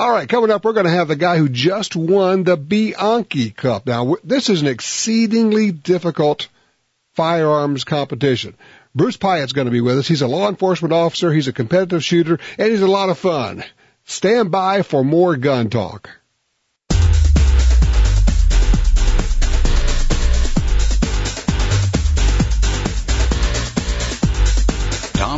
All right, coming up, we're going to have the guy who just won the Bianchi Cup. Now, this is an exceedingly difficult firearms competition. Bruce Piatt's going to be with us. He's a law enforcement officer, he's a competitive shooter, and he's a lot of fun. Stand by for more gun talk.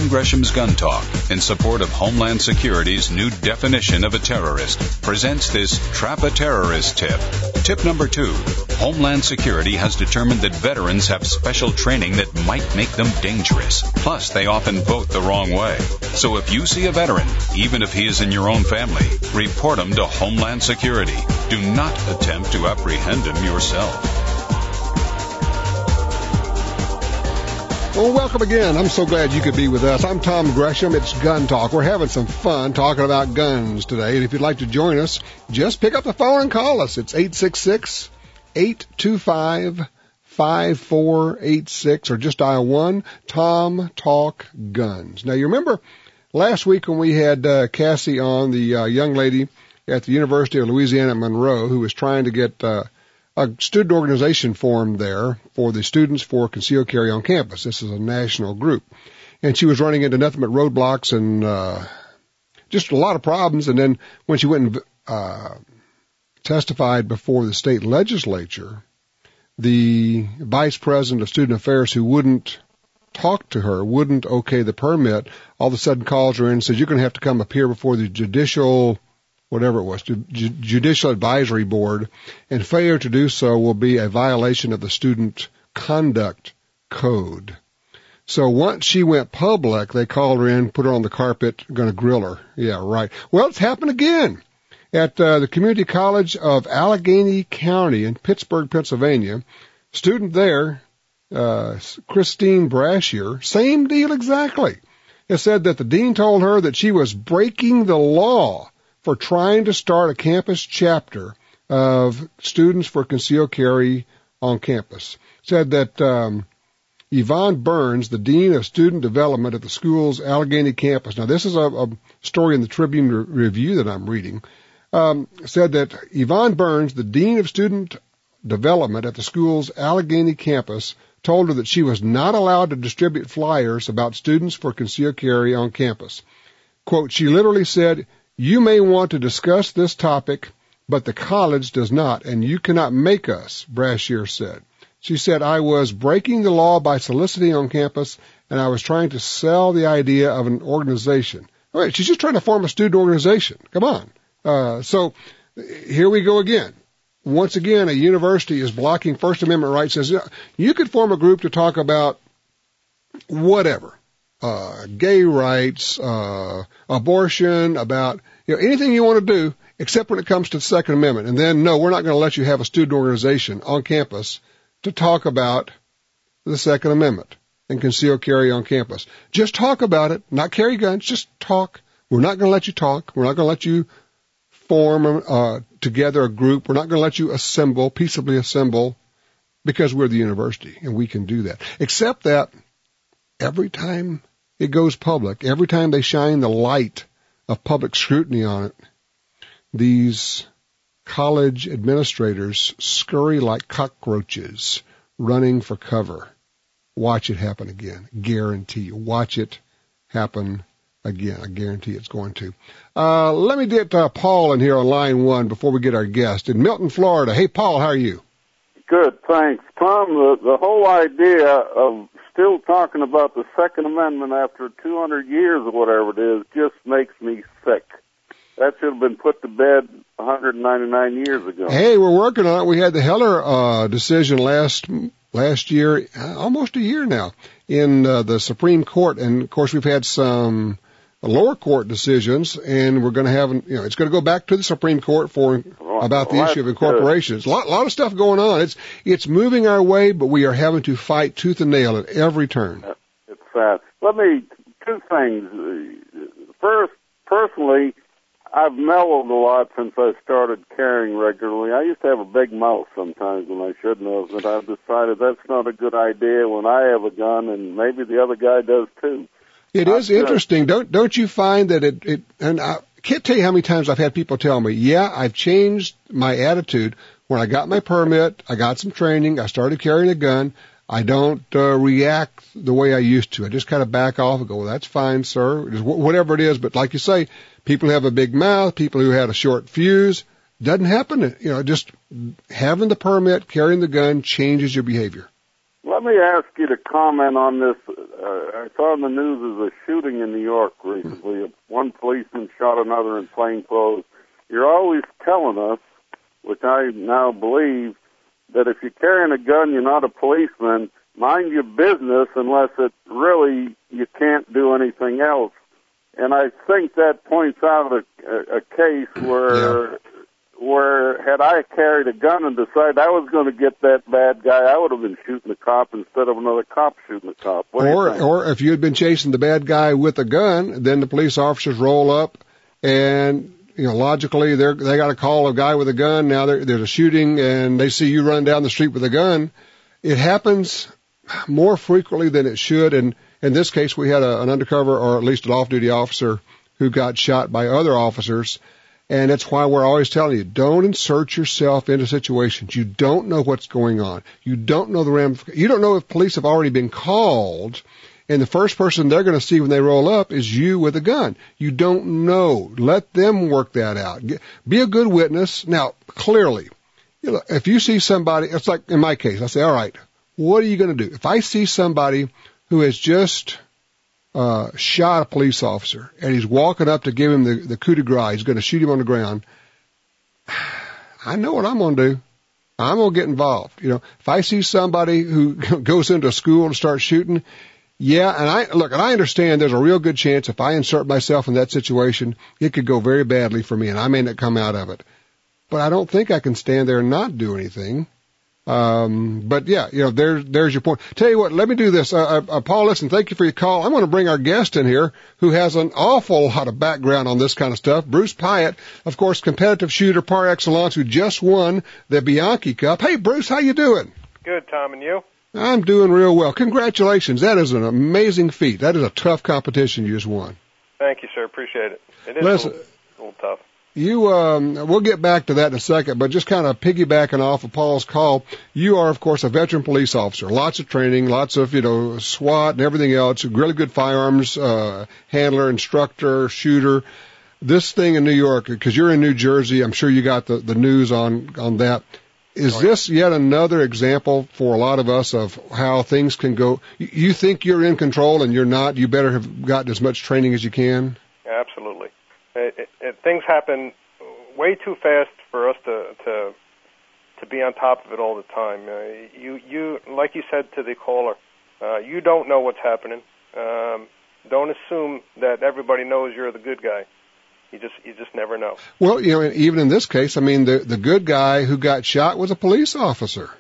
Tom Gresham's Gun Talk, in support of Homeland Security's new definition of a terrorist, presents this Trap a Terrorist tip. Tip number two Homeland Security has determined that veterans have special training that might make them dangerous. Plus, they often vote the wrong way. So if you see a veteran, even if he is in your own family, report him to Homeland Security. Do not attempt to apprehend him yourself. Well, welcome again. I'm so glad you could be with us. I'm Tom Gresham. It's Gun Talk. We're having some fun talking about guns today. And if you'd like to join us, just pick up the phone and call us. It's 866 825 5486 or just dial 1 Tom Talk Guns. Now, you remember last week when we had uh, Cassie on, the uh, young lady at the University of Louisiana Monroe who was trying to get uh, a student organization formed there for the Students for Concealed Carry on Campus. This is a national group. And she was running into nothing but roadblocks and uh, just a lot of problems. And then when she went and uh, testified before the state legislature, the vice president of student affairs who wouldn't talk to her, wouldn't okay the permit, all of a sudden calls her in and says, you're going to have to come appear before the judicial whatever it was, Judicial Advisory Board, and failure to do so will be a violation of the Student Conduct Code. So once she went public, they called her in, put her on the carpet, going to grill her. Yeah, right. Well, it's happened again at uh, the Community College of Allegheny County in Pittsburgh, Pennsylvania. Student there, uh, Christine Brashear, same deal exactly. It said that the dean told her that she was breaking the law for trying to start a campus chapter of Students for Concealed Carry on campus. Said that um, Yvonne Burns, the Dean of Student Development at the school's Allegheny campus, now this is a, a story in the Tribune Re- Review that I'm reading, um, said that Yvonne Burns, the Dean of Student Development at the school's Allegheny campus, told her that she was not allowed to distribute flyers about Students for Concealed Carry on campus. Quote, she literally said, you may want to discuss this topic, but the college does not, and you cannot make us, Brashear said. She said, I was breaking the law by soliciting on campus, and I was trying to sell the idea of an organization. All right, she's just trying to form a student organization. Come on. Uh, so here we go again. Once again, a university is blocking First Amendment rights. Says you could form a group to talk about whatever uh, gay rights, uh, abortion, about you know anything you want to do, except when it comes to the Second Amendment. And then no, we're not going to let you have a student organization on campus to talk about the Second Amendment and concealed carry on campus. Just talk about it, not carry guns. Just talk. We're not going to let you talk. We're not going to let you form uh, together a group. We're not going to let you assemble, peaceably assemble, because we're the university and we can do that. Except that every time it goes public, every time they shine the light of public scrutiny on it, these college administrators scurry like cockroaches running for cover. Watch it happen again. Guarantee you. Watch it happen again. I guarantee it's going to. Uh, let me get uh, Paul in here on line one before we get our guest in Milton, Florida. Hey, Paul, how are you? Good, thanks. Tom, the, the whole idea of still talking about the Second Amendment after 200 years or whatever it is just makes me sick. That should have been put to bed 199 years ago. Hey, we're working on it. We had the Heller uh, decision last last year, almost a year now, in uh, the Supreme Court, and of course we've had some lower court decisions, and we're going to have, you know, it's going to go back to the Supreme Court for about the issue of incorporations. A lot, lot of stuff going on. It's it's moving our way, but we are having to fight tooth and nail at every turn. It's sad. Let me two things. First, personally, I've mellowed a lot since I started carrying regularly. I used to have a big mouth sometimes when I shouldn't have, but I've decided that's not a good idea when I have a gun, and maybe the other guy does too. It is interesting, don't don't you find that it it and I, can't tell you how many times I've had people tell me, yeah, I've changed my attitude. When I got my permit, I got some training, I started carrying a gun. I don't uh, react the way I used to. I just kind of back off and go, well, that's fine, sir. Whatever it is. But like you say, people who have a big mouth, people who had a short fuse, doesn't happen. You know, just having the permit, carrying the gun changes your behavior. Let me ask you to comment on this. Uh, I saw in the news there's a shooting in New York recently. One policeman shot another in plain clothes. You're always telling us, which I now believe, that if you're carrying a gun, you're not a policeman. Mind your business unless it really you can't do anything else. And I think that points out a, a, a case where yeah. Where had I carried a gun and decided I was going to get that bad guy, I would have been shooting the cop instead of another cop shooting the cop. What or or if you had been chasing the bad guy with a gun, then the police officers roll up and you know, logically, they're, they got a call a guy with a gun. Now there's a shooting and they see you running down the street with a gun. It happens more frequently than it should. And in this case, we had a, an undercover or at least an off-duty officer who got shot by other officers. And that's why we're always telling you, don't insert yourself into situations. You don't know what's going on. You don't know the ramifications. You don't know if police have already been called and the first person they're going to see when they roll up is you with a gun. You don't know. Let them work that out. Be a good witness. Now, clearly, you know, if you see somebody, it's like in my case, I say, all right, what are you going to do? If I see somebody who has just uh, shot a police officer and he's walking up to give him the, the coup de grace, he's going to shoot him on the ground, I know what I'm going to do. I'm going to get involved. You know, if I see somebody who goes into a school and starts shooting, yeah, and I look, and I understand there's a real good chance if I insert myself in that situation, it could go very badly for me, and I may not come out of it. But I don't think I can stand there and not do anything. Um, but yeah, you know, there's there's your point. Tell you what, let me do this. Uh, uh, Paul, listen, thank you for your call. I'm going to bring our guest in here who has an awful lot of background on this kind of stuff. Bruce Piatt, of course, competitive shooter par excellence, who just won the Bianchi Cup. Hey, Bruce, how you doing? Good, Tom, and you? I'm doing real well. Congratulations. That is an amazing feat. That is a tough competition you just won. Thank you, sir. Appreciate it. It is Listen, a, little, a little tough. You, um, we'll get back to that in a second, but just kind of piggybacking off of Paul's call, you are, of course, a veteran police officer. Lots of training, lots of, you know, SWAT and everything else. Really good firearms, uh, handler, instructor, shooter. This thing in New York, because you're in New Jersey, I'm sure you got the, the news on, on that. Is this yet another example for a lot of us of how things can go? You think you're in control and you're not. You better have gotten as much training as you can. Absolutely. It, it, it, things happen way too fast for us to to to be on top of it all the time. Uh, you you like you said to the caller, uh, you don't know what's happening. Um, don't assume that everybody knows you're the good guy. You just you just never know. Well, you know, even in this case, I mean, the the good guy who got shot was a police officer.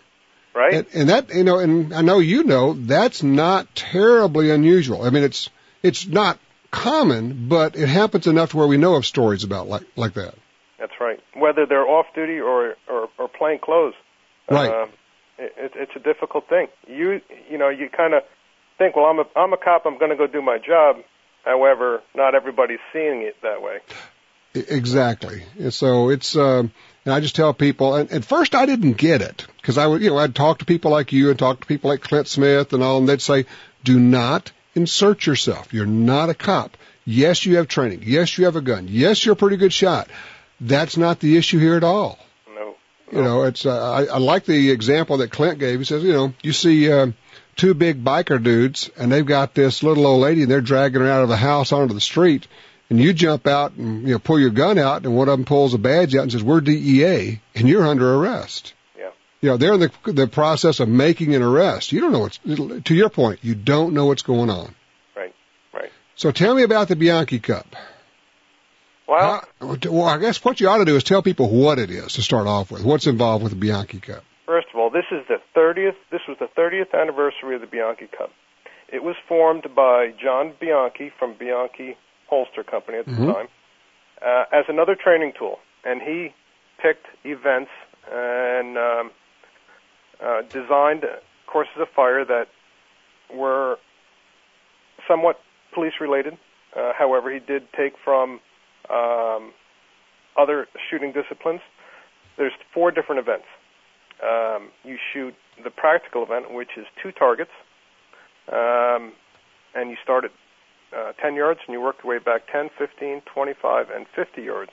Right. And, and that you know, and I know you know that's not terribly unusual. I mean, it's it's not common, but it happens enough to where we know of stories about like like that. That's right. Whether they're off duty or or, or plain clothes. Right. Uh, it, it's a difficult thing. You you know you kind of think, well, I'm a I'm a cop. I'm going to go do my job. However, not everybody's seeing it that way. Exactly. And So it's, uh, and I just tell people, and at first I didn't get it because I would, you know, I'd talk to people like you and talk to people like Clint Smith and all, and they'd say, do not insert yourself. You're not a cop. Yes, you have training. Yes, you have a gun. Yes, you're a pretty good shot. That's not the issue here at all. No. no. You know, it's, uh, I, I like the example that Clint gave. He says, you know, you see, uh, two big biker dudes and they've got this little old lady and they're dragging her out of the house onto the street and you jump out and you know pull your gun out and one of them pulls a badge out and says we're DEA and you're under arrest. Yeah. You know they're in the the process of making an arrest. You don't know what's to your point. You don't know what's going on. Right. Right. So tell me about the Bianchi Cup. Well, How, well, I guess what you ought to do is tell people what it is to start off with. What's involved with the Bianchi Cup? First of all, this is the 30th. This was the 30th anniversary of the Bianchi Cup. It was formed by John Bianchi from Bianchi Holster Company at the mm-hmm. time uh, as another training tool, and he picked events and um, uh, designed courses of fire that were somewhat police related. Uh, however, he did take from um, other shooting disciplines, there's four different events. Um, you shoot the practical event, which is two targets, um, and you start at uh, 10 yards and you work your way back 10, 15, 25, and 50 yards.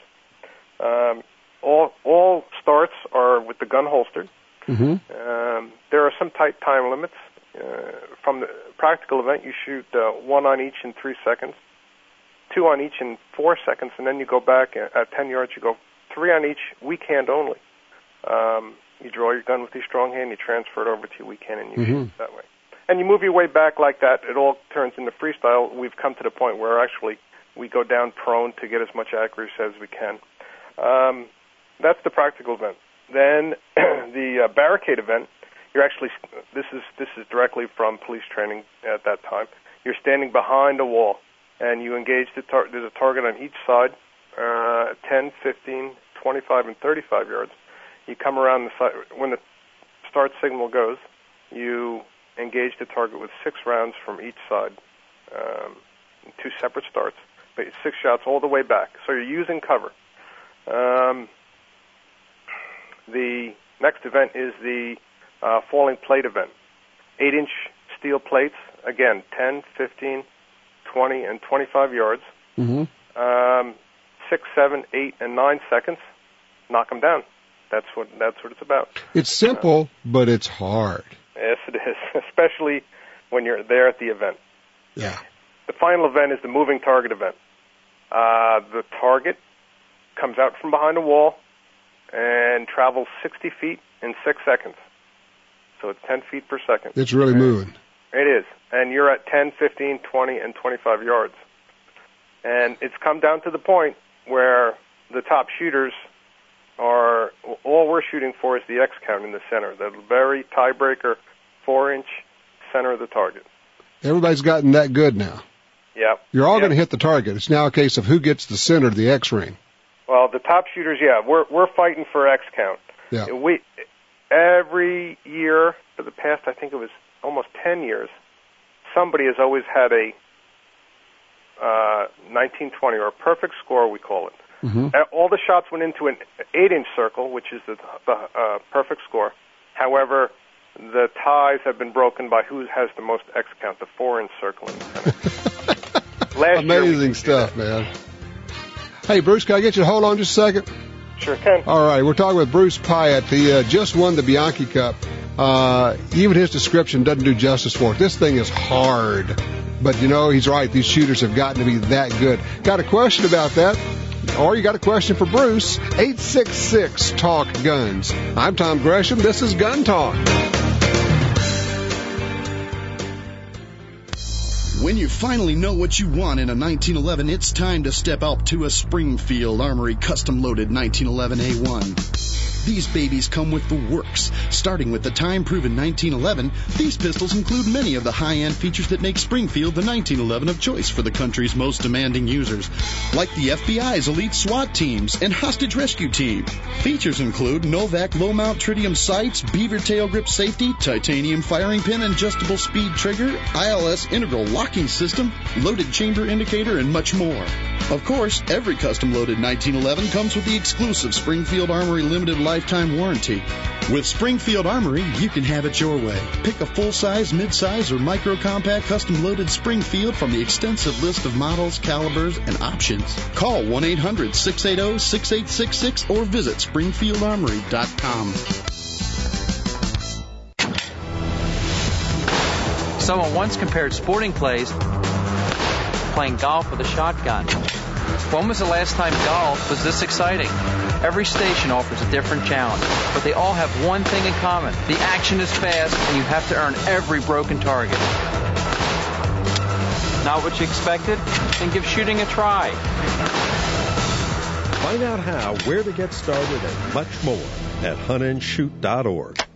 Um, all all starts are with the gun holstered. Mm-hmm. Um, there are some tight time limits. Uh, from the practical event, you shoot uh, one on each in three seconds, two on each in four seconds, and then you go back at, at 10 yards. You go three on each, weak hand only. Um, you draw your gun with your strong hand, you transfer it over to your weak hand, and you Mhm. shoot that way. And you move your way back like that. It all turns into freestyle. We've come to the point where actually we go down prone to get as much accuracy as we can. Um, that's the practical event. Then the uh, barricade event. You're actually this is this is directly from police training at that time. You're standing behind a wall, and you engage the tar- there's a target on each side, uh, 10, 15, 25, and 35 yards. You come around the side when the start signal goes. You engage the target with six rounds from each side, um, two separate starts, but six shots all the way back. So you're using cover. Um, the next event is the uh, falling plate event. Eight inch steel plates, again, 10, 15, 20, and 25 yards. Mm-hmm. Um, six, seven, eight, and nine seconds. Knock them down. That's what that's what it's about. It's simple, but it's hard. Yes, it is, especially when you're there at the event. Yeah. The final event is the moving target event. Uh, the target comes out from behind a wall and travels 60 feet in six seconds. So it's 10 feet per second. It's really moving. It is. And you're at 10, 15, 20, and 25 yards. And it's come down to the point where the top shooters are, all we're shooting for is the X count in the center, the very tiebreaker, four inch center of the target. Everybody's gotten that good now. Yeah. You're all Yeah. going to hit the target. It's now a case of who gets the center of the X ring. Well, the top shooters, yeah, we're we're fighting for X count. Yeah. We every year for the past, I think it was almost ten years, somebody has always had a uh, 1920 or a perfect score, we call it. Mm-hmm. Uh, All the shots went into an eight-inch circle, which is the, the uh, perfect score. However, the ties have been broken by who has the most X count, the four-inch circle in the. Last Amazing stuff, man. Hey, Bruce, can I get you to hold on just a second? Sure can. All right, we're talking with Bruce Piatt. He uh, just won the Bianchi Cup. Uh, even his description doesn't do justice for it. This thing is hard. But you know, he's right. These shooters have gotten to be that good. Got a question about that? Or you got a question for Bruce? 866 Talk Guns. I'm Tom Gresham. This is Gun Talk. When you finally know what you want in a 1911, it's time to step up to a Springfield Armory custom loaded 1911 A1. These babies come with the works. Starting with the time proven 1911, these pistols include many of the high end features that make Springfield the 1911 of choice for the country's most demanding users, like the FBI's elite SWAT teams and hostage rescue team. Features include Novak low mount tritium sights, beaver tail grip safety, titanium firing pin adjustable speed trigger, ILS integral locking system, loaded chamber indicator, and much more. Of course, every custom loaded 1911 comes with the exclusive Springfield Armory limited lifetime warranty. With Springfield Armory, you can have it your way. Pick a full size, mid size, or micro compact custom loaded Springfield from the extensive list of models, calibers, and options. Call 1 800 680 6866 or visit SpringfieldArmory.com. Someone once compared sporting clays playing golf with a shotgun. When was the last time golf was this exciting? Every station offers a different challenge, but they all have one thing in common. The action is fast and you have to earn every broken target. Not what you expected? Then give shooting a try. Find out how, where to get started, and much more at huntandshoot.org.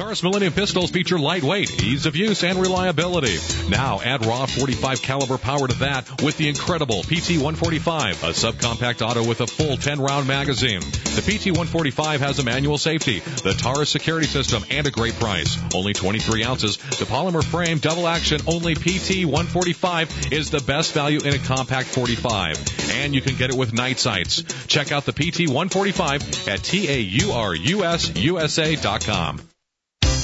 Taurus Millennium pistols feature lightweight, ease of use, and reliability. Now add raw 45 caliber power to that with the incredible PT-145, a subcompact auto with a full 10 round magazine. The PT-145 has a manual safety, the Taurus security system, and a great price. Only 23 ounces. The polymer frame, double action, only PT-145 is the best value in a compact 45. And you can get it with night sights. Check out the PT-145 at TAURUSUSA.com.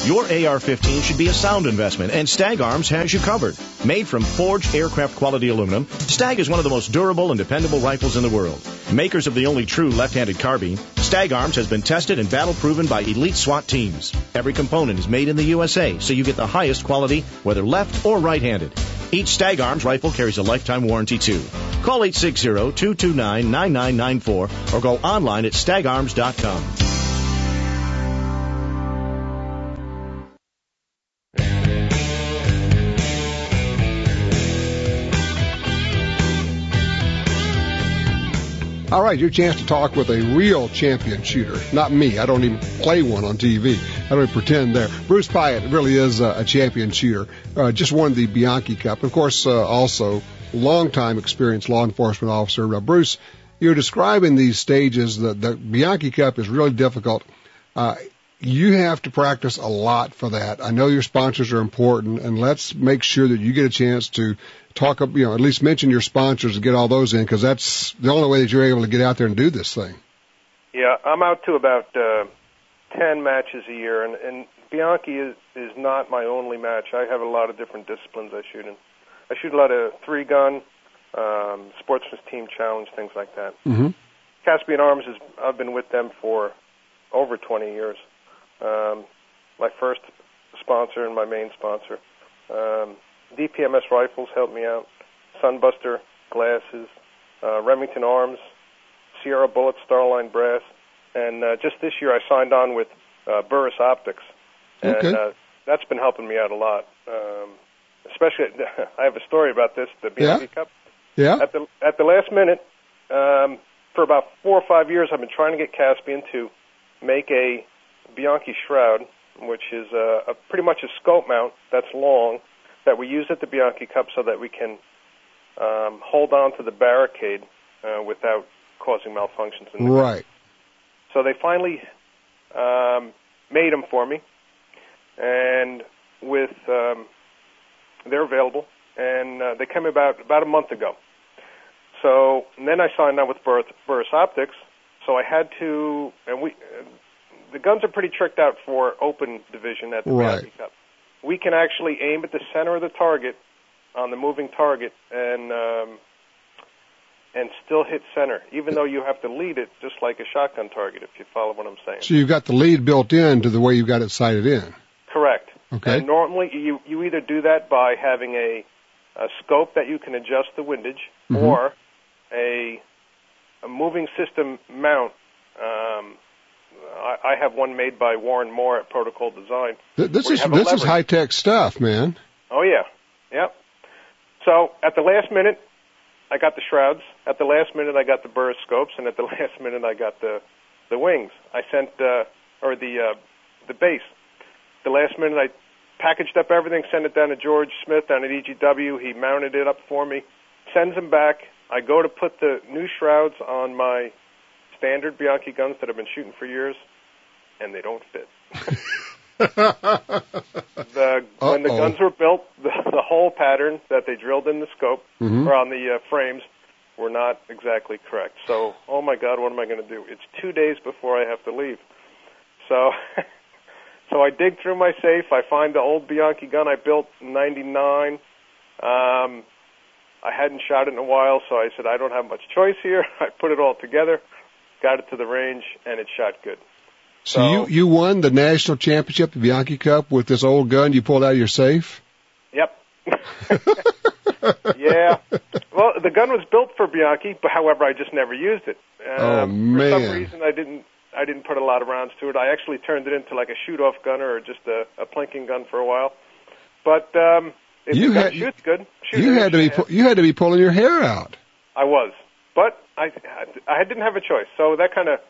Your AR-15 should be a sound investment, and Stag Arms has you covered. Made from forged aircraft quality aluminum, Stag is one of the most durable and dependable rifles in the world. Makers of the only true left-handed carbine, Stag Arms has been tested and battle proven by elite SWAT teams. Every component is made in the USA, so you get the highest quality, whether left or right-handed. Each Stag Arms rifle carries a lifetime warranty too. Call 860-229-9994 or go online at stagarms.com. All right, your chance to talk with a real champion shooter. Not me. I don't even play one on TV. I don't even pretend there. Bruce Piatt really is a, a champion shooter. Uh, just won the Bianchi Cup. Of course, uh, also longtime experienced law enforcement officer. Bruce, you're describing these stages. The, the Bianchi Cup is really difficult. Uh, you have to practice a lot for that. I know your sponsors are important, and let's make sure that you get a chance to talk, up you know, at least mention your sponsors and get all those in because that's the only way that you're able to get out there and do this thing. Yeah, I'm out to about uh, ten matches a year, and, and Bianchi is is not my only match. I have a lot of different disciplines I shoot in. I shoot a lot of three gun, um, sportsman's team challenge, things like that. Mm-hmm. Caspian Arms is I've been with them for over 20 years. Um, my first sponsor and my main sponsor. Um, DPMS Rifles helped me out. Sunbuster Glasses, uh, Remington Arms, Sierra Bullet, Starline Brass, and uh, just this year I signed on with uh, Burris Optics, and Okay. uh, that's been helping me out a lot. Um, especially, I have a story about this, the Bianchi Cup. Yeah. At the at the last minute, um, for about four or five years, I've been trying to get Caspian to make a Bianchi shroud, which is a, a pretty much a scope mount that's long that we use at the Bianchi Cup so that we can um, hold on to the barricade uh, without causing malfunctions. In the Right. so they finally um, made them for me, and with um, they're available, and uh, they came about about a month ago. So and then I signed on with Burris, Burris Optics. So I had to, and we, uh, the guns are pretty tricked out for open division at the Right. Cup. We can actually aim at the center of the target on the moving target and um, and still hit center, even though you have to lead it just like a shotgun target. If you follow what I'm saying. So you've got the lead built in to the way you've got it sighted in. Correct. Okay. And normally you you either do that by having a a scope that you can adjust the windage Mhm. or a a moving system mount. Um, I, I have one made by Warren Moore at Protocol Design. Th- This is this is high tech stuff, man. Oh yeah, yep. So at the last minute, I got the shrouds. At the last minute, I got the Burris scopes, and at the last minute, I got the the wings. I sent uh, or the uh, the base. The last minute, I packaged up everything, sent it down to George Smith down at EGW. He mounted it up for me, sends them back. I go to put the new shrouds on my standard Bianchi guns that I've been shooting for years, and they don't fit. the when the guns were built, the, the hole pattern that they drilled in the scope Mhm. or on the uh, frames were not exactly correct. So, oh my God, what am I going to do? It's two days before I have to leave. So, so I dig through my safe. I find the old Bianchi gun I built in '99. Um, I hadn't shot it in a while, so I said I don't have much choice here. I put it all together, got it to the range, and it shot good. So, So- you you won the national championship, the Bianchi Cup, with this old gun you pulled out of your safe. Yep. yeah. Well, the gun was built for Bianchi, but however, I just never used it. Um, Oh, For some reason, I didn't. I didn't put a lot of rounds to it. I actually turned it into like a shoot-off gunner or just a, a plinking gun for a while. But um, if You gun had- shoots good, shoot You had to be pu- you had to be pulling your hair out. I was, but I I didn't have a choice. So that kind of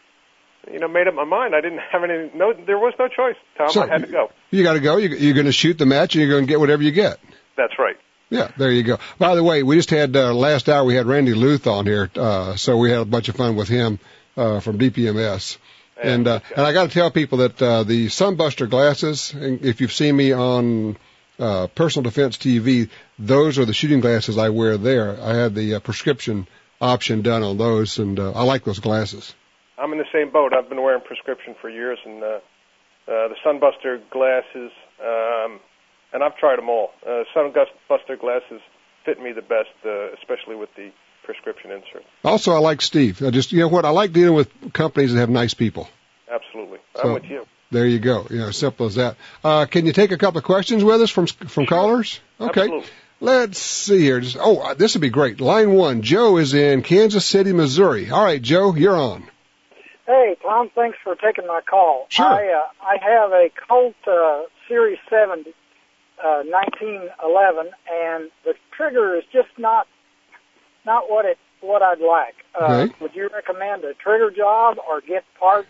you know, made up my mind. I didn't have any. No, there was no choice, Tom. So, I had to go. You got to go. You, you're going to shoot the match, and you're going to get whatever you get. That's right. Yeah, there you go. By the way, we just had uh, last hour we had Randy Luth on here, uh, so we had a bunch of fun with him uh, from DPMS. And uh, and I got to tell people that uh, the Sunbuster glasses, if you've seen me on uh, Personal Defense TV, those are the shooting glasses I wear there. I had the uh, prescription option done on those, and uh, I like those glasses. I'm in the same boat. I've been wearing prescription for years, and uh, uh, the Sunbuster glasses, um, and I've tried them all. Uh, Sunbuster glasses fit me the best, uh, especially with the prescription insert. Also, I like Steve. I just, you know what? I like dealing with companies that have nice people. Absolutely, So- I'm with you. There you go. You know, simple as that. Uh, can you take a couple of questions with us from from callers? Okay. Absolutely. Let's see here. Just, oh, uh, this would be great. Line one. Joe is in Kansas City, Missouri. All right, Joe, you're on. Hey, Tom, thanks for taking my call. Sure. I, uh, I have a Colt uh, Series 7 uh, 1911, and the trigger is just not not what it what I'd like. Uh, Okay. Would you recommend a trigger job or get parts,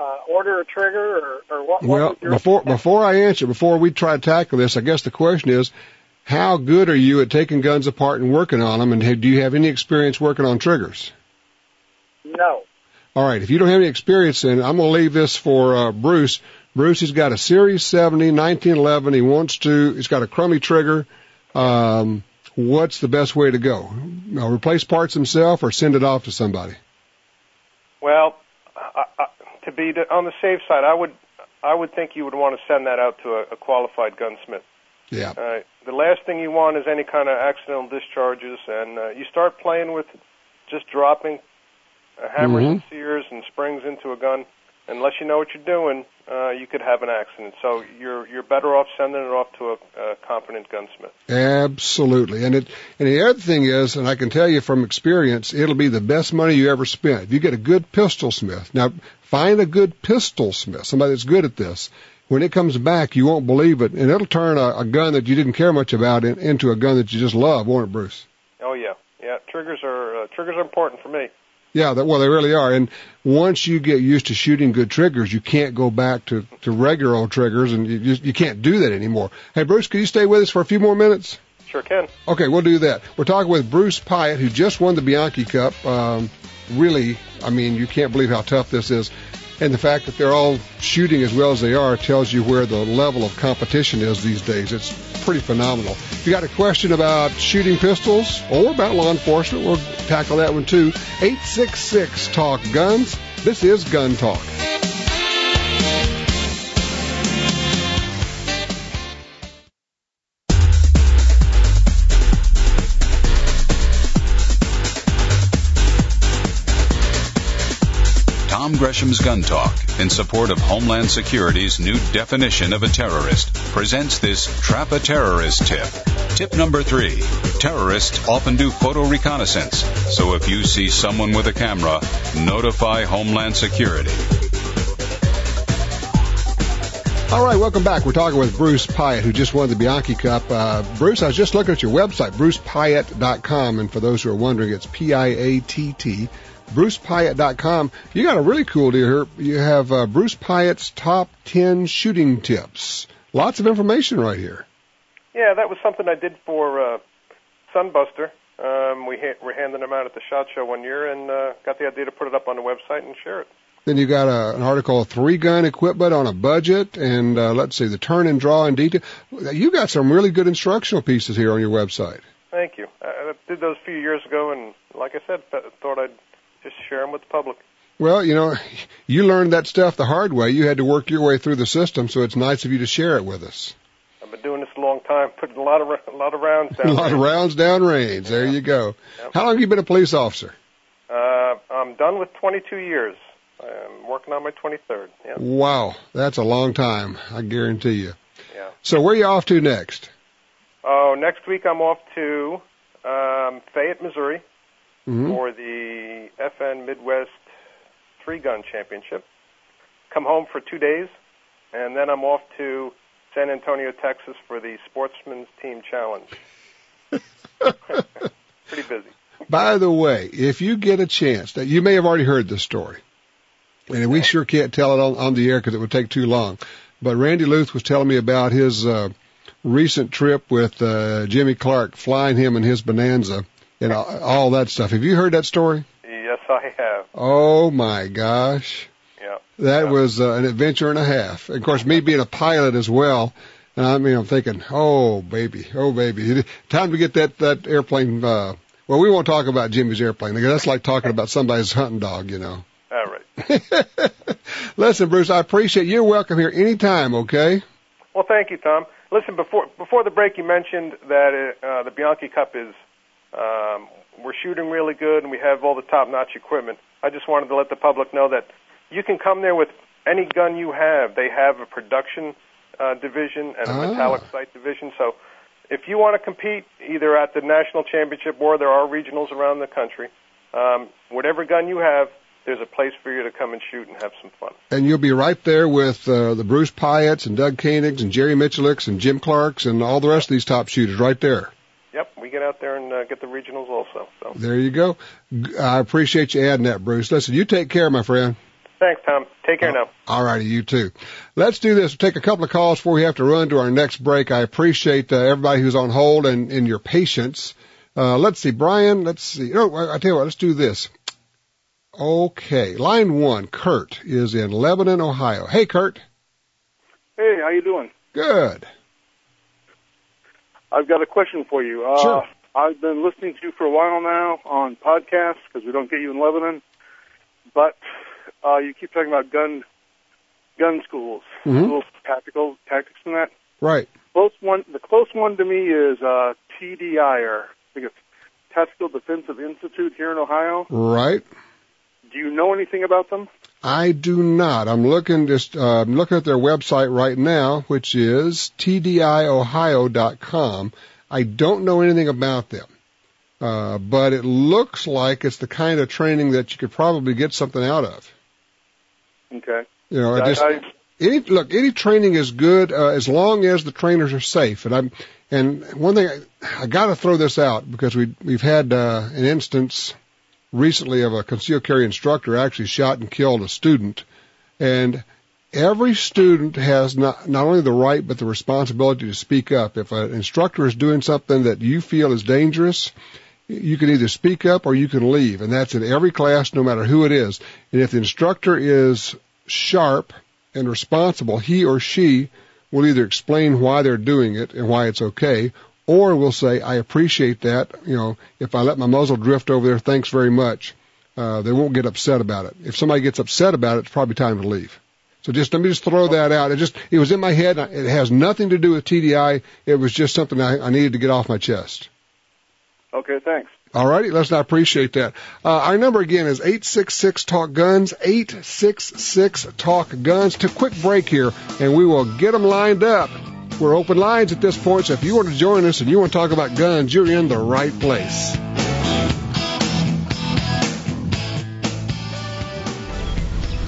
uh, order a trigger, or, or what? what Well, would you before recommend? before I answer, before we try to tackle this, I guess the question is, how good are you at taking guns apart and working on them? And do you have any experience working on triggers? No. All right. If you don't have any experience it, I'm going to leave this for uh, Bruce. Bruce, he's got a Series 70, 1911. He wants to. He's got a crummy trigger. Um, what's the best way to go? Uh, replace parts himself or send it off to somebody? Well, I, I, to be on the safe side, I would I would think you would want to send that out to a, a qualified gunsmith. Yeah. Uh, the last thing you want is any kind of accidental discharges, and uh, you start playing with just dropping uh, hammers and sears and springs into a gun. Unless you know what you're doing, uh, you could have an accident. So you're you're better off sending it off to a, a competent gunsmith. Absolutely. And it and the other thing is, and I can tell you from experience, it'll be the best money you ever spent. If you get a good pistol smith. Now find a good pistol smith, somebody that's good at this. When it comes back, you won't believe it, and it'll turn a, a gun that you didn't care much about in, into a gun that you just love, won't it, Bruce? Oh yeah, yeah. Triggers are uh, triggers are important for me. Yeah, that, well, they really are. And once you get used to shooting good triggers, you can't go back to, to regular old triggers, and you just you can't do that anymore. Hey, Bruce, can you stay with us for a few more minutes? Sure can. Okay, we'll do that. We're talking with Bruce Piatt, who just won the Bianchi Cup. Um, really, I mean, you can't believe how tough this is. And the fact that they're all shooting as well as they are tells you where the level of competition is these days. It's pretty phenomenal. If you got a question about shooting pistols or about law enforcement, we'll tackle that one too. 866 Talk Guns. This is Gun Talk. Gresham's Gun Talk, in support of Homeland Security's new definition of a terrorist, presents this Trap a Terrorist tip. Tip number three. Terrorists often do photo reconnaissance, so if you see someone with a camera, notify Homeland Security. All right, welcome back. We're talking with Bruce Piatt, who just won the Bianchi Cup. Uh, Bruce, I was just looking at your website, brucepiatt.com, and for those who are wondering, it's P-I-A-T-T, brucepiatt.com. You got a really cool deal here. You have uh, Bruce Piatt's top 10 shooting tips. Lots of information right here. Yeah, that was something I did for uh, Sunbuster. Um, we ha- were handing them out at the shot show one year, and uh, got the idea to put it up on the website and share it. Then you got a, an article, three gun equipment on a budget, and uh, let's see, the turn and draw in detail. You got some really good instructional pieces here on your website. Thank you. I, I did those a few years ago, and like I said, th- thought I'd just share them with the public. Well, you know, you learned that stuff the hard way. You had to work your way through the system, so it's nice of you to share it with us. I've been doing this a long time, putting a lot of a lot of rounds down. a lot of rounds down range. There you go. Yep. How long have you been a police officer? Uh, I'm done with 22 years. I'm working on my 23rd. Yeah. Wow, that's a long time. I guarantee you. Yeah. So where are you off to next? Oh, next week I'm off to um, Fayette, Missouri, hmm for the FN Midwest Three Gun Championship. Come home for two days, and then I'm off to San Antonio, Texas, for the Sportsman's Team Challenge. Pretty busy. By the way, if you get a chance, that you may have already heard this story. and we sure can't tell it on, on the air because it would take too long. But Randy Luth was telling me about his uh, recent trip with uh, Jimmy Clark, flying him in his Bonanza and all, all that stuff. Have you heard that story? Yes, I have. Oh my gosh. Yeah. That Yeah. was uh, an adventure and a half. Of course, me being a pilot as well, and I mean, I'm thinking, oh baby, oh baby, time to get that that airplane. Uh, well, we won't talk about Jimmy's airplane because that's like talking about somebody's hunting dog, you know. All right. Listen, Bruce, I appreciate you're welcome here anytime. Okay. Well, thank you, Tom. Listen, before before the break, you mentioned that uh, the Bianchi Cup is um, we're shooting really good and we have all the top-notch equipment. I just wanted to let the public know that you can come there with any gun you have. They have a production uh, division and a Ah. metallic sight division. So, if you want to compete either at the national championship or there are regionals around the country, um, whatever gun you have, there's a place for you to come and shoot and have some fun. And you'll be right there with uh, the Bruce Piatts and Doug Koenigs and Jerry Miculeks and Jim Clarks and all the rest of these top shooters right there. Yep, we get out there and uh, get the regionals also. So, There you go. I appreciate you adding that, Bruce. Listen, you take care, my friend. thanks, Tom. Take care now. All righty, you too. Let's do this. We'll take a couple of calls before we have to run to our next break. I appreciate uh, everybody who's on hold and, and your patience. Uh, let's see, Brian. Let's see. Oh, I I tell you what. Let's do this. Okay, line one. Kurt is in Lebanon, Ohio. Hey, Kurt. Hey, how you doing? Good. I've got a question for you. Uh, Sure. I've been listening to you for a while now on podcasts because we don't get you in Lebanon, but uh, you keep talking about gun gun schools, Mhm. schools tactical tactics and that. Right. Close one, the close one to me is uh, TDI, or I think it's Tactical Defensive Institute here in Ohio. Right. Do you know anything about them? I do not. I'm looking just uh, I'm looking at their website right now, which is tdiohio.com. I don't know anything about them, uh, but it looks like it's the kind of training that you could probably get something out of. Okay. You know, I just I- any look any training is good uh, as long as the trainers are safe. And I'm and one thing I, I got to throw this out because we we've had uh, an instance recently of a concealed carry instructor actually shot and killed a student, and every student has not not only the right but the responsibility to speak up. If an instructor is doing something that you feel is dangerous, you can either speak up or you can leave, and that's in every class, no matter who it is. And if the instructor is sharp and responsible, he or she will either explain why they're doing it and why it's okay, or we'll say, I appreciate that. You know, if I let my muzzle drift over there, thanks very much. Uh, they won't get upset about it. If somebody gets upset about it, it's probably time to leave. So just let me just throw that out. It just it was in my head. It has nothing to do with TDI. It was just something I, I needed to get off my chest. Okay, thanks. All righty, let's not appreciate that. Uh, our number again is 866 Talk Guns, 866 Talk Guns. To quick break here, and we will get them lined up. We're open lines at this point, so if you want to join us and you want to talk about guns, you're in the right place.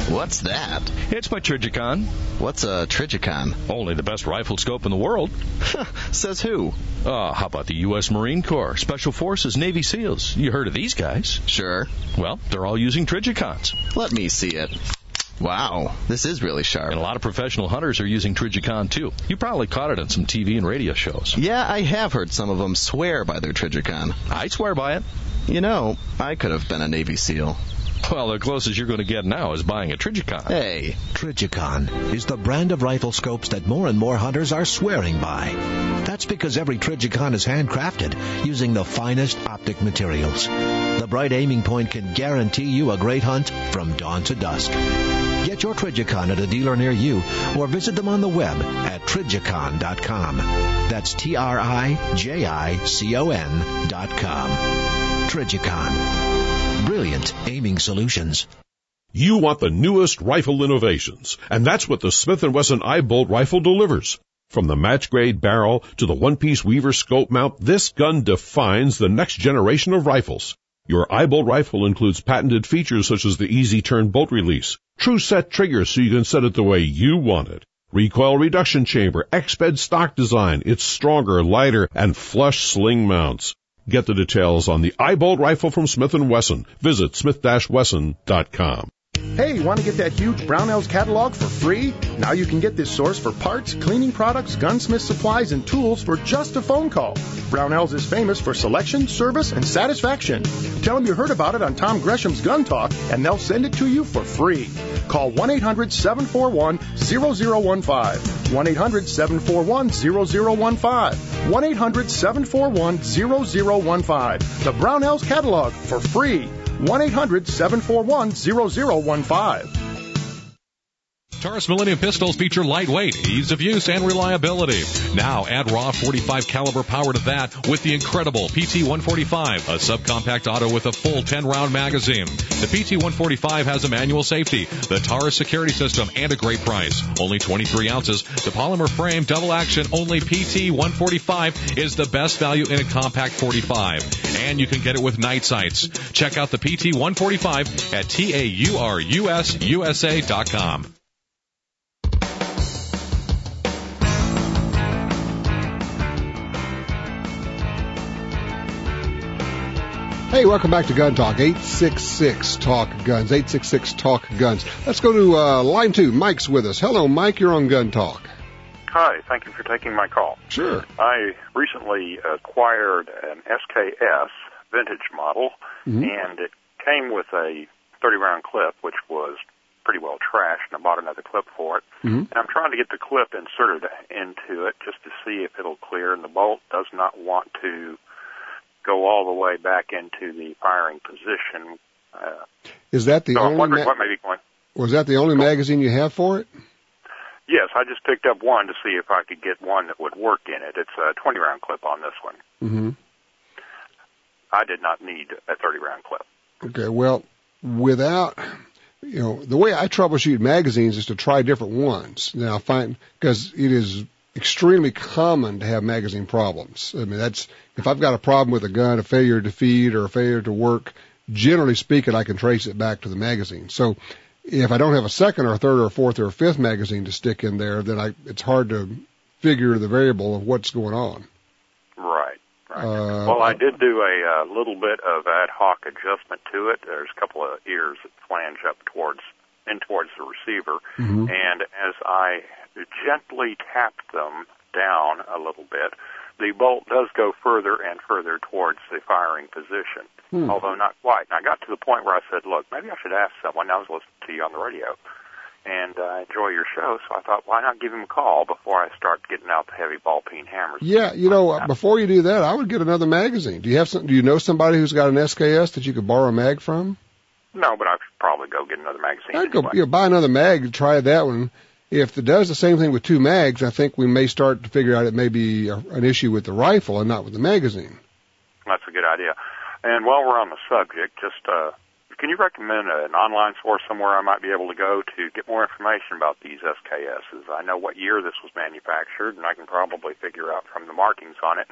What's that? It's my Trijicon. What's a Trijicon? Only the best rifle scope in the world. Says who? Uh, how about the U.S. Marine Corps, Special Forces, Navy SEALs? You heard of these guys? Sure. Well, they're all using Trijicons. Let me see it. Wow, this is really sharp. And a lot of professional hunters are using Trijicon too. You probably caught it on some TV and radio shows. Yeah, I have heard some of them swear by their Trijicon. I swear by it. You know, I could have been a Navy SEAL. Well, the closest you're going to get now is buying a Trijicon. Hey. Trijicon is the brand of rifle scopes that more and more hunters are swearing by. That's because every Trijicon is handcrafted using the finest optic materials. The bright aiming point can guarantee you a great hunt from dawn to dusk. Get your Trijicon at a dealer near you or visit them on the web at trijicon.com. That's T-R-I-J-I-C-O-N dot com. Trijicon. Brilliant aiming solutions. You want the newest rifle innovations, and that's what the Smith & Wesson iBolt rifle delivers. From the match grade barrel to the one-piece Weaver scope mount, this gun defines the next generation of rifles. Your iBolt rifle includes patented features such as the easy turn bolt release, true set trigger so you can set it the way you want it, recoil reduction chamber, X-Bed stock design, it's stronger, lighter, and flush sling mounts. Get the details on the iBolt rifle from Smith & Wesson. Visit smith-wesson.com. Hey, want to get that huge Brownells catalog for free? Now you can get this source for parts, cleaning products, gunsmith supplies, and tools for just a phone call. Brownells is famous for selection, service, and satisfaction. Tell them you heard about it on Tom Gresham's Gun Talk, and they'll send it to you for free. Call 1 800 741 0015. 1 800 741 0015. 1 800 741 0015. The Brownells catalog for free. 1 800 741 0015. Taurus Millennium pistols feature lightweight, ease of use, and reliability. Now add raw 45 caliber power to that with the incredible PT-145, a subcompact auto with a full 10 round magazine. The PT-145 has a manual safety, the Taurus security system, and a great price. Only 23 ounces. The polymer frame double action only PT-145 is the best value in a compact 45. And you can get it with night sights. Check out the PT-145 at TAURUSUSA.com. Hey, welcome back to Gun Talk. 866 Talk Guns. 866 Talk Guns. Let's go to uh, line two. Mike's with us. Hello, Mike. You're on Gun Talk. Hi, thank you for taking my call. Sure. I recently acquired an SKS vintage model, Mhm. and it came with a 30 round clip, which was pretty well trashed, and I bought another clip for it. Mhm. And I'm trying to get the clip inserted into it just to see if it'll clear, and the bolt does not want to go all the way back into the firing position. Uh, Is that the so I'm only wondering ma- what may be going. was that the only magazine you have for it? Yes, I just picked up one to see if I could get one that would work in it. It's a 20 round clip on this one. Mm-hmm. I did not need a 30 round clip. Okay, well, without, you know, the way I troubleshoot magazines is to try different ones. Now, find because it is extremely common to have magazine problems. I mean, that's if I've got a problem with a gun, a failure to feed or a failure to work. Generally speaking, I can trace it back to the magazine. So, if I don't have a second or third or fourth or fifth magazine to stick in there, then I it's hard to figure the variable of what's going on. Right. Right. Uh, well, I did do a uh, little bit of ad hoc adjustment to it. There's a couple of ears that flange up towards in towards the receiver, Mhm. and as I gently tapped them down a little bit, the bolt does go further and further towards the firing position, Hmm. although not quite. And I got to the point where I said, "Look, maybe I should ask someone." I was listening to you on the radio, and uh, enjoy your show, so I thought, why not give him a call before I start getting out the heavy ball peen hammers? Yeah, you know, uh, before you do that, I would get another magazine. Do you have some? Do you know somebody who's got an SKS that you could borrow a mag from? No, but I should probably go get another magazine. I'd go you know, buy another mag, try that one. If it does the same thing with two mags, I think we may start to figure out it may be a, an issue with the rifle and not with the magazine. That's a good idea. And while we're on the subject, just uh, can you recommend an online source somewhere I might be able to go to get more information about these SKSs? I know what year this was manufactured, and I can probably figure out from the markings on it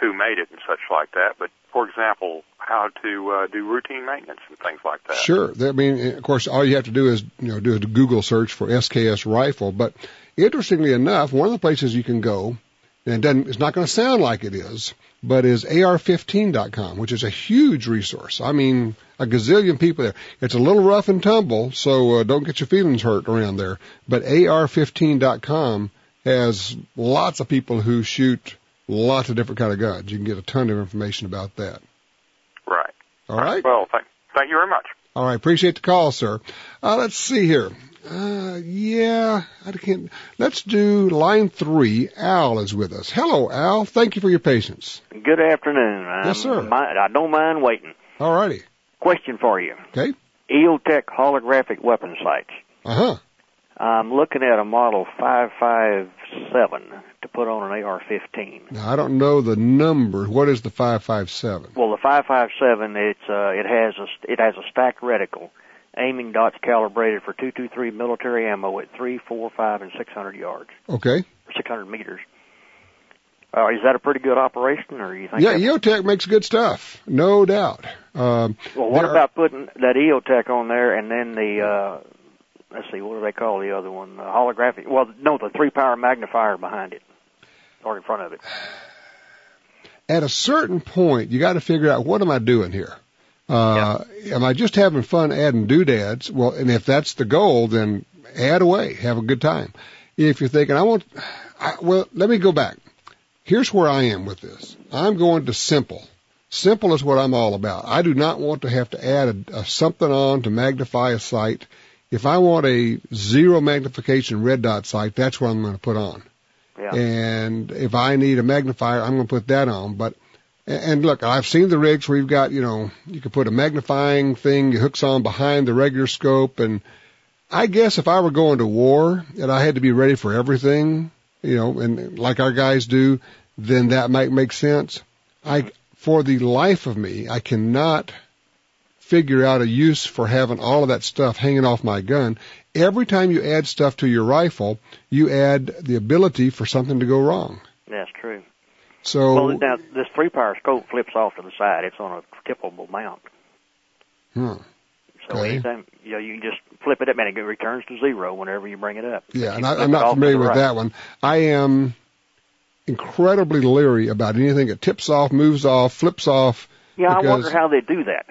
who made it and such like that. But for example, how to uh, do routine maintenance and things like that. Sure. I mean, of course, all you have to do is you know do a Google search for SKS rifle. But interestingly enough, one of the places you can go, and it it's not going to sound like it is, but is AR15.com, which is a huge resource. I mean, a gazillion people there. It's a little rough and tumble, so uh, don't get your feelings hurt around there. But AR15.com has lots of people who shoot lots of different kind of guns. You can get a ton of information about that. Right. All right. Well, thank, thank you very much. All right. Appreciate the call, sir. Uh, let's see here. Uh, yeah, I can't. Let's do line three. Al is with us. Hello, Al. Thank you for your patience. Good afternoon. I'm, Yes, sir. mi- I don't mind waiting. All righty. Question for you. Okay. EOTech holographic weapon sights. Uh huh. I'm looking at a model 557 to put on an AR-15. Now I don't know the number. What is the five five seven? Well, the 557, it's uh, it has a it has a stacked reticle, aiming dots calibrated for 223 military ammo at 3, 4, 5, and 600 yards, Okay. 600 meters. Uh, is that a pretty good operation, or you think? Yeah, EOTech makes good stuff, no doubt. Um, Well, what there are- about putting that EOTech on there and then the, uh, let's see, what do they call the other one? The holographic, well, no, the three power magnifier behind it, or in front of it. at a certain point, you got to figure out what am I doing here. Uh, am I just having fun adding doodads? Well, and if that's the goal, then add away, have a good time. If you're thinking, I want, I, well, let me go back. Here's where I am with this. I'm going to simple. Simple is what I'm all about. I do not want to have to add a, a something on to magnify a sight. If I want a zero magnification red dot sight, that's what I'm going to put on. And if I need a magnifier, I'm going to put that on. But and look, I've seen the rigs where you've got, you know, you can put a magnifying thing, it hooks on behind the regular scope. And I guess if I were going to war and I had to be ready for everything, you know, and like our guys do, then that might make sense. I, for the life of me, I cannot figure out a use for having all of that stuff hanging off my gun. Every time you add stuff to your rifle, you add the ability for something to go wrong. That's true. So well, now this three-power scope flips off to the side. It's on a tippable mount. Hmm. So Okay. anytime you know, you can just flip it up and it returns to zero whenever you bring it up. Yeah, and I, I'm not familiar with right. that one. I am incredibly leery about anything that tips off, moves off, flips off. Yeah, I wonder how they do that.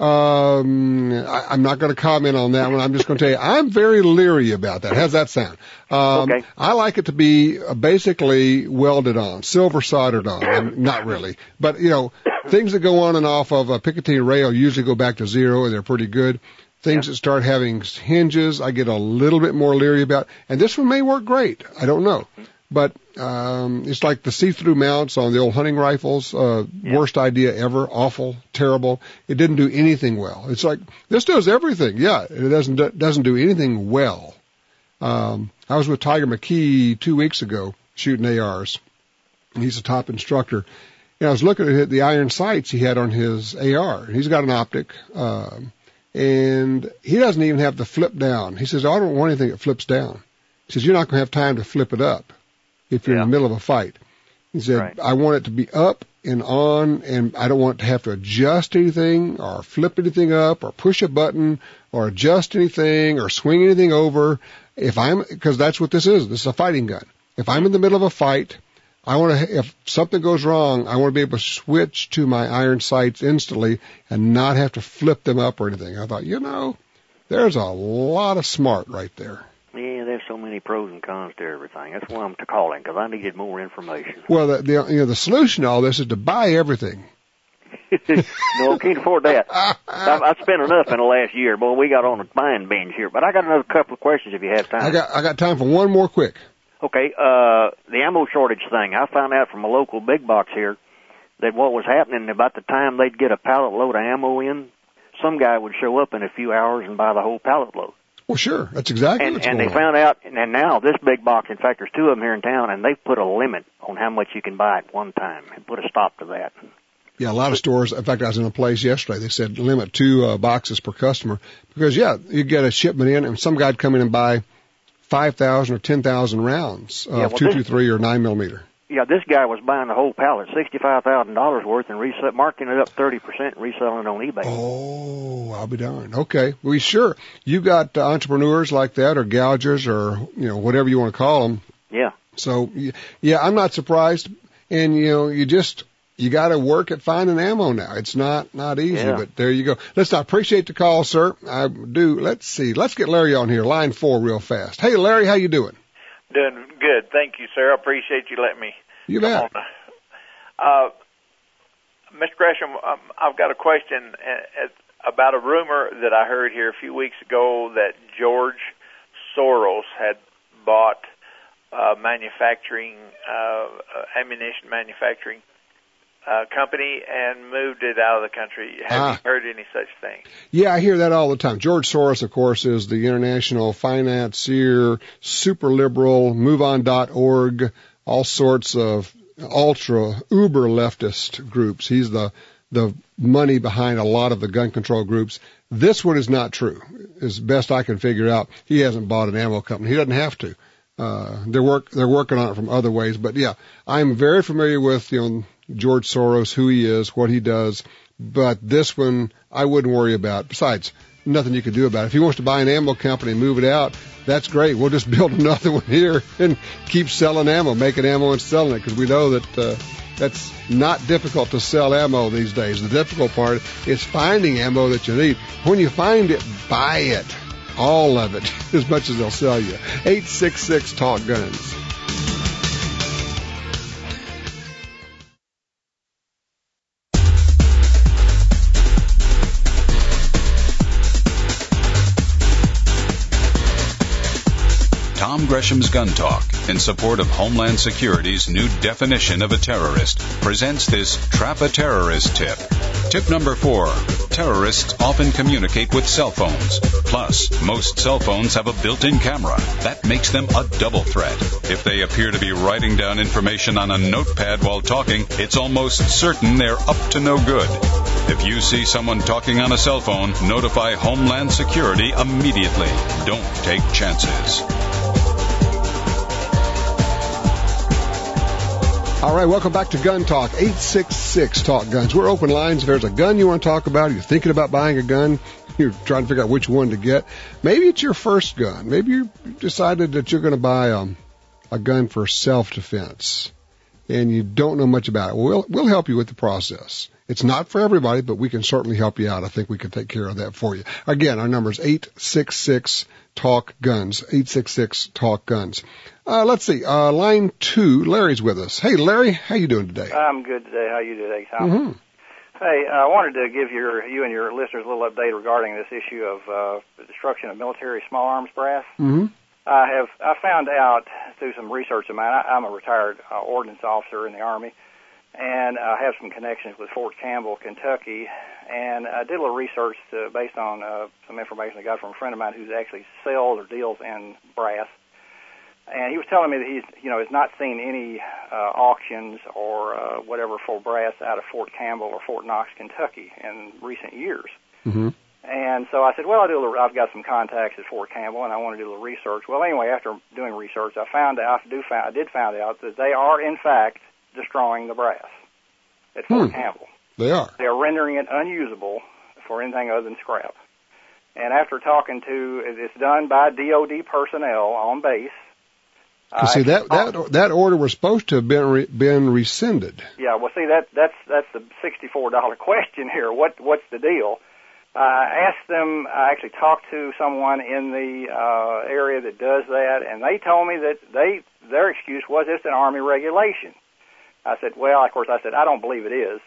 Um, I, I'm not going to comment on that one. I'm just going to tell you I'm very leery about that. How's that sound? Um, Okay. I like it to be uh, basically welded on, silver soldered on. I'm, not really, but you know, things that go on and off of a Picatinny rail usually go back to zero, and they're pretty good. Things that start having hinges, I get a little bit more leery about. And this one may work great. I don't know. But um, it's like the see-through mounts on the old hunting rifles. Uh, Worst idea ever. Awful. Terrible. It didn't do anything well. It's like this does everything. Yeah, it doesn't doesn't do anything well. Um, I was with Tiger McKee two weeks ago shooting ARs. He's a top instructor. And I was looking at the iron sights he had on his AR. He's got an optic. Um, and he doesn't even have the flip down. He says, I don't want anything that flips down. He says, you're not going to have time to flip it up if you're in the middle of a fight. He said, Right. I want it to be up and on and I don't want to have to adjust anything or flip anything up or push a button or adjust anything or swing anything over. If I'm, cause that's what this is. This is a fighting gun. If I'm in the middle of a fight, I want to, if something goes wrong, I want to be able to switch to my iron sights instantly and not have to flip them up or anything. I thought, you know, there's a lot of smart right there. There's so many pros and cons to everything. That's why I'm calling because I needed more information. Well, the, the, you know, the solution to all this is to buy everything. no, can't afford that. I've, I've spent enough in the last year. Boy, we got on a buying binge here. But I got another couple of questions if you have time. I got, I got time for one more quick. Okay, uh, the ammo shortage thing. I found out from a local big box here that what was happening about the time they'd get a pallet load of ammo in, some guy would show up in a few hours and buy the whole pallet load. Well, sure, that's exactly And, and they on. found out, and now this big box, in fact, there's two of them here in town, and they've put a limit on how much you can buy at one time and put a stop to that. Yeah, a lot of stores. In fact, I was in a place yesterday. They said limit two uh, boxes per customer because yeah, you get a shipment in, and some guy'd come in and buy five thousand or ten thousand rounds of Yeah, well, two this- or nine millimeter. Yeah, this guy was buying the whole pallet, sixty-five thousand dollars worth, and resell, marking it up thirty percent, and reselling it on eBay. Oh, I'll be darned. Okay, well, sure. You got uh, entrepreneurs like that, or gougers, or you know whatever you want to call them. Yeah. So y- yeah, I'm not surprised. And you know, you just you got to work at finding ammo now. It's not not easy, Yeah. but there you go. Let's. I appreciate the call, sir. I do. Let's see. Let's get Larry on here, line four, real fast. Hey, Larry, how you doing? Doing good. Thank you, sir. I appreciate you letting me. You bet. Uh, Mr. Gresham, um, I've got a question uh, about a rumor that I heard here a few weeks ago that George Soros had bought uh, manufacturing, uh, uh, ammunition manufacturing uh, company and moved it out of the country. Have Ah. you heard any such thing? Yeah, I hear that all the time. George Soros, of course, is the international financier, super liberal, MoveOn.org, all sorts of ultra uber leftist groups. He's the the money behind a lot of the gun control groups. This one is not true, as best I can figure out. He hasn't bought an ammo company. He doesn't have to. Uh, they're work they're working on it from other ways. But yeah, I'm very familiar with you know George Soros, who he is, what he does. But this one I wouldn't worry about. Besides, nothing you can do about it. If he wants to buy an ammo company and move it out, that's great. We'll just build another one here and keep selling ammo, making ammo and selling it because we know that uh, That's not difficult to sell ammo these days. The difficult part is finding ammo that you need. When you find it, buy it. All of it, as much as they'll sell you. 866 Talk Guns. Gresham's Gun Talk, in support of Homeland Security's new definition of a terrorist, presents this Trap a Terrorist tip. Tip number four. Terrorists often communicate with cell phones. Plus, most cell phones have a built-in camera. That makes them a double threat. If they appear to be writing down information on a notepad while talking, it's almost certain they're up to no good. If you see someone talking on a cell phone, notify Homeland Security immediately. Don't take chances. All right, welcome back to Gun Talk, 866 Talk Guns. We're open lines. If there's a gun you want to talk about, you're thinking about buying a gun, you're trying to figure out which one to get. Maybe it's your first gun. Maybe you decided that you're going to buy um, a gun for self-defense and you don't know much about it. We'll, we'll help you with the process. It's not for everybody, but we can certainly help you out. I think we can take care of that for you. Again, our number is 866 Talk Guns, 866 Talk Guns. Uh, let's see, uh, line two, Larry's with us. Hey, Larry, how you doing today? I'm good today. How you today, Tom? Mm-hmm. Hey, I wanted to give your you and your listeners a little update regarding this issue of uh, the destruction of military small arms brass. Mm-hmm. I have I found out through some research of mine. I, I'm a retired uh, ordnance officer in the Army, and I have some connections with Fort Campbell, Kentucky. And I did a little research to, based on uh, some information I got from a friend of mine who's actually sells or deals in brass. And he was telling me that he's, you know, has not seen any uh, auctions or uh, whatever for brass out of Fort Campbell or Fort Knox, Kentucky, in recent years. Mm-hmm. And so I said, well, I'll do a little, I've got some contacts at Fort Campbell, and I want to do a little research. Well, anyway, after doing research, I found out, I do found, I did find out that they are in fact destroying the brass at Fort Hmm. Campbell. They are. They are rendering it unusable for anything other than scrap. And after talking to, it's done by DoD personnel on base. Uh, see, that, that, that order was supposed to have been, re- been rescinded. Yeah, well, see that that's that's the sixty-four dollar question here. What what's the deal? Uh, I asked them. I actually talked to someone in the uh, area that does that, and they told me that they their excuse was it's an army regulation. I said, well, of course, I said I don't believe it is.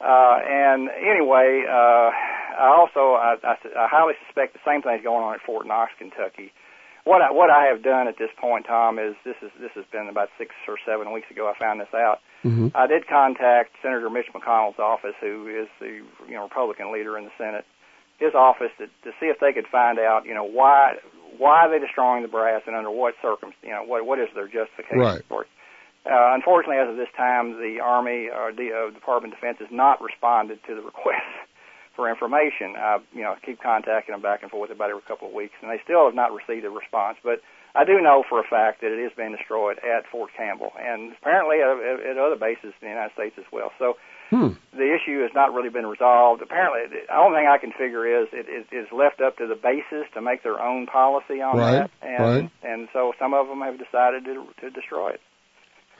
Uh, and anyway, uh, I also I, I, I highly suspect the same thing's going on at Fort Knox, Kentucky. What I, what I have done at this point, Tom, is this is this has been about six or seven weeks ago. I found this out. Mm-hmm. I did contact Senator Mitch McConnell's office, who is the you know Republican leader in the Senate, his office to, to see if they could find out you know why why are they destroying the brass and under what circum you know what what is their justification Right. for it. Uh, unfortunately, as of this time, the Army or the uh, Department of Defense has not responded to the request for information. I, you know, keep contacting them back and forth about every couple of weeks, and they still have not received a response. But I do know for a fact that it is being destroyed at Fort Campbell, and apparently at, at other bases in the United States as well. So Hmm. the issue has not really been resolved. Apparently, the only thing I can figure is it is is left up to the bases to make their own policy on Right, that, and right. and so some of them have decided to to destroy it.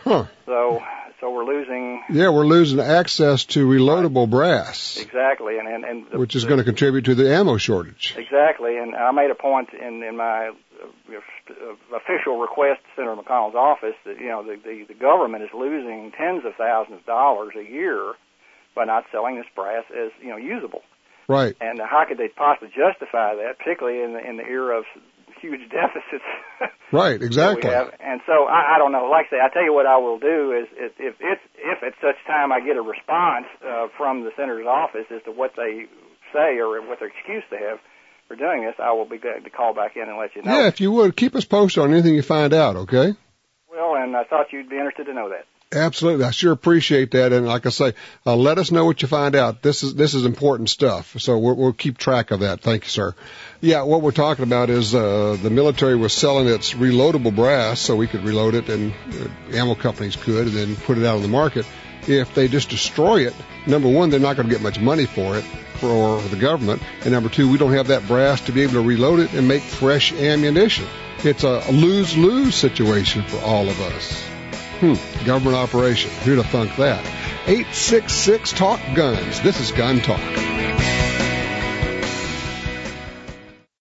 Huh. So so we're losing Yeah, we're losing access to reloadable brass, exactly, and and, and the, which is going to contribute to the ammo shortage. Exactly, and I made a point in in my uh, uh, official request to Senator McConnell's office that you know the, the the government is losing tens of thousands of dollars a year by not selling this brass as you know usable. Right. And how could they possibly justify that, particularly in the in the era of huge deficits Right, exactly. And so I, I don't know. Like I say, I tell you what I will do is if if if, if at such time I get a response uh, from the senator's office as to what they say or what their excuse they have for doing this, I will be glad to call back in and let you know. Yeah, if you would, keep us posted on anything you find out, okay? Well, and I thought you'd be interested to know that. Absolutely. I sure appreciate that. And like I say, uh, let us know what you find out. This is, this is important stuff. So we'll, we'll keep track of that. Thank you, sir. Yeah, what we're talking about is, uh, the military was selling its reloadable brass so we could reload it and uh, ammo companies could and then put it out on the market. If they just destroy it, number one, they're not going to get much money for it for the government. And number two, we don't have that brass to be able to reload it and make fresh ammunition. It's a lose-lose situation for all of us. Hmm, government operation. Who'd have thunk that? 866 Talk Guns. This is Gun Talk.